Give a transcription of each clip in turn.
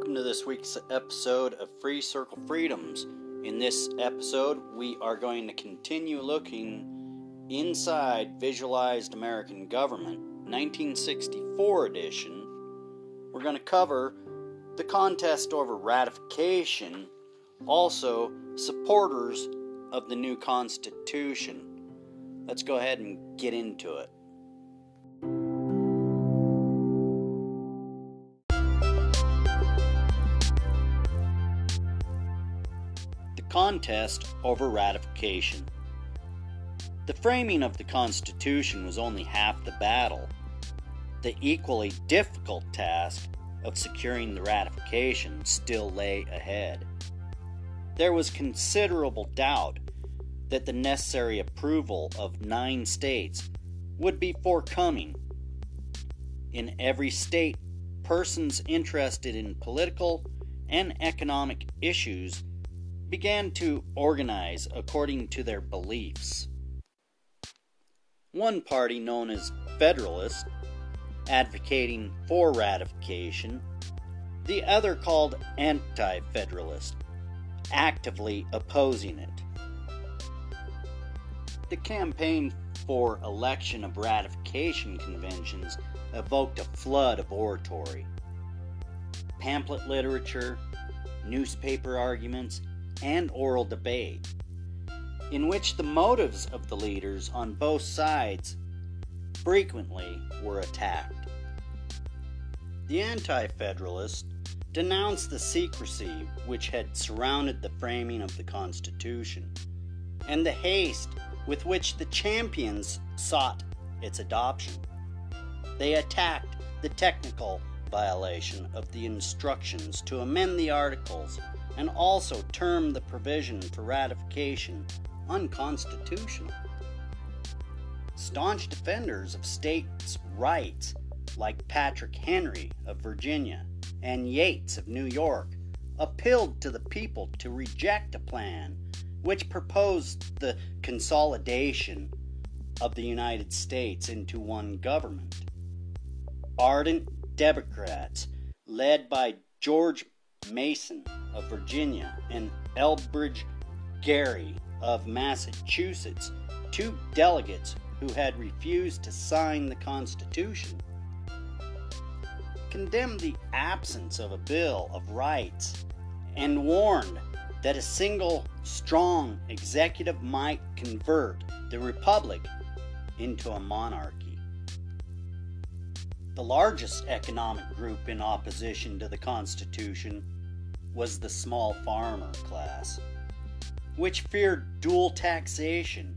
welcome to this week's episode of Free Circle Freedoms. In this episode, we are going to continue looking inside Visualized American Government, 1964 edition. We're going to cover the contest over ratification, also supporters of the new Constitution. Let's go ahead and get into it. The contest over ratification. The framing of the Constitution was only half the battle. The equally difficult task of securing the ratification still lay ahead. There was considerable doubt that the necessary approval of nine states would be forthcoming. In every state, persons interested in political and economic issues began to organize according to their beliefs. One party, known as Federalist, advocating for ratification, the other called Anti Federalist, actively opposing it. The campaign for election of ratification conventions evoked a flood of oratory. Pamphlet literature, newspaper arguments, and oral debate, in which the motives of the leaders on both sides frequently were attacked. The Anti Federalists denounced the secrecy which had surrounded the framing of the Constitution and the haste with which the champions sought its adoption. They attacked the technical violation of the instructions to amend the articles and also termed the provision for ratification unconstitutional. Staunch defenders of states' rights, like Patrick Henry of Virginia and Yates of New York, appealed to the people to reject a plan which proposed the consolidation of the United States into one government. Ardent Democrats, led by George Mason of Virginia and Elbridge Gerry of Massachusetts, two delegates who had refused to sign the Constitution, condemned the absence of a Bill of Rights and warned that a single strong executive might convert the republic into a monarchy. The largest economic group in opposition to the Constitution was the small farmer class, which feared dual taxation.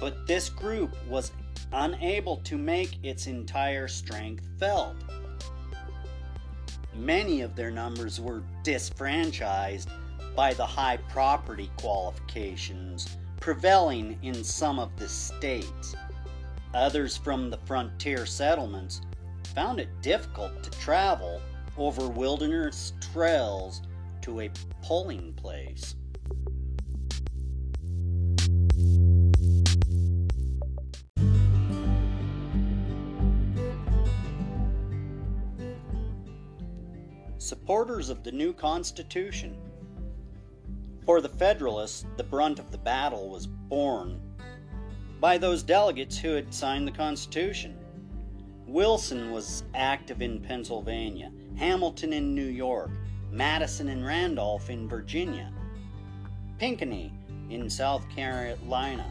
But this group was unable to make its entire strength felt. Many of their numbers were disfranchised by the high property qualifications prevailing in some of the states. Others from the frontier settlements found it difficult to travel over wilderness trails to a polling place. Supporters of the new Constitution for the Federalists, the brunt of the battle was borne by those delegates who had signed the Constitution. Wilson was active in Pennsylvania, Hamilton in New York, Madison and Randolph in Virginia, Pinckney in South Carolina.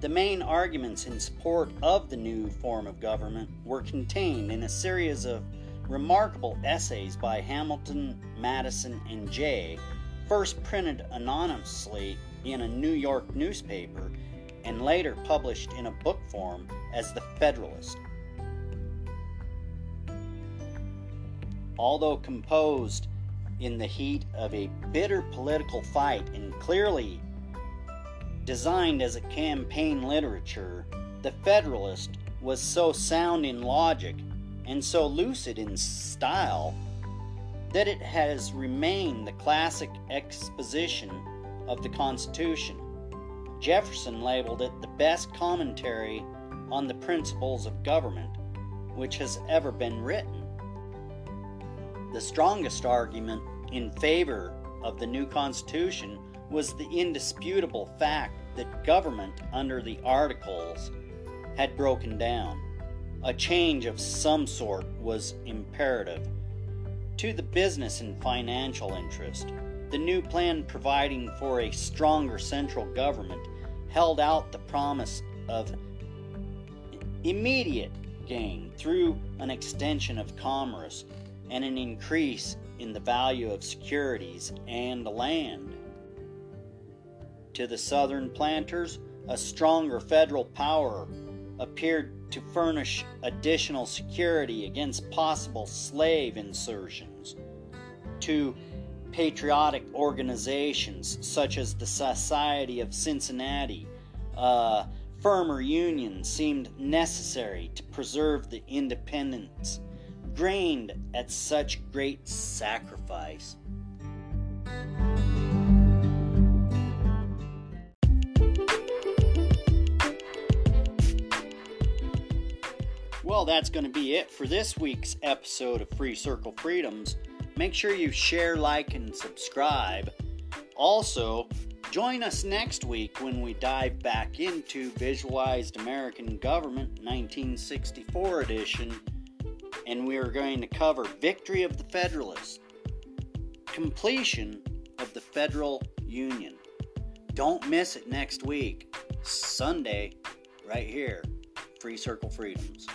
The main arguments in support of the new form of government were contained in a series of remarkable essays by Hamilton, Madison, and Jay first printed anonymously in a New York newspaper and later published in a book form as The Federalist. Although composed in the heat of a bitter political fight and clearly designed as a campaign literature, The Federalist was so sound in logic and so lucid in style that it has remained the classic exposition of the Constitution. Jefferson labeled it the best commentary on the principles of government which has ever been written. The strongest argument in favor of the new Constitution was the indisputable fact that government under the Articles had broken down. A change of some sort was imperative. To the business and financial interest, the new plan providing for a stronger central government held out the promise of immediate gain through an extension of commerce and an increase in the value of securities and land. To the southern planters, a stronger federal power appeared to furnish additional security against possible slave insertions. To patriotic organizations such as the Society of Cincinnati, a firmer union seemed necessary to preserve the independence gained at such great sacrifice. Well, that's going to be it for this week's episode of Free Circle Freedoms. Make sure you share, like, and subscribe. Also, join us next week when we dive back into Visualized American Government 1964 edition, and we are going to cover Victory of the Federalists, completion of the Federal Union. Don't miss it next week, Sunday, right here, Free Circle Freedoms.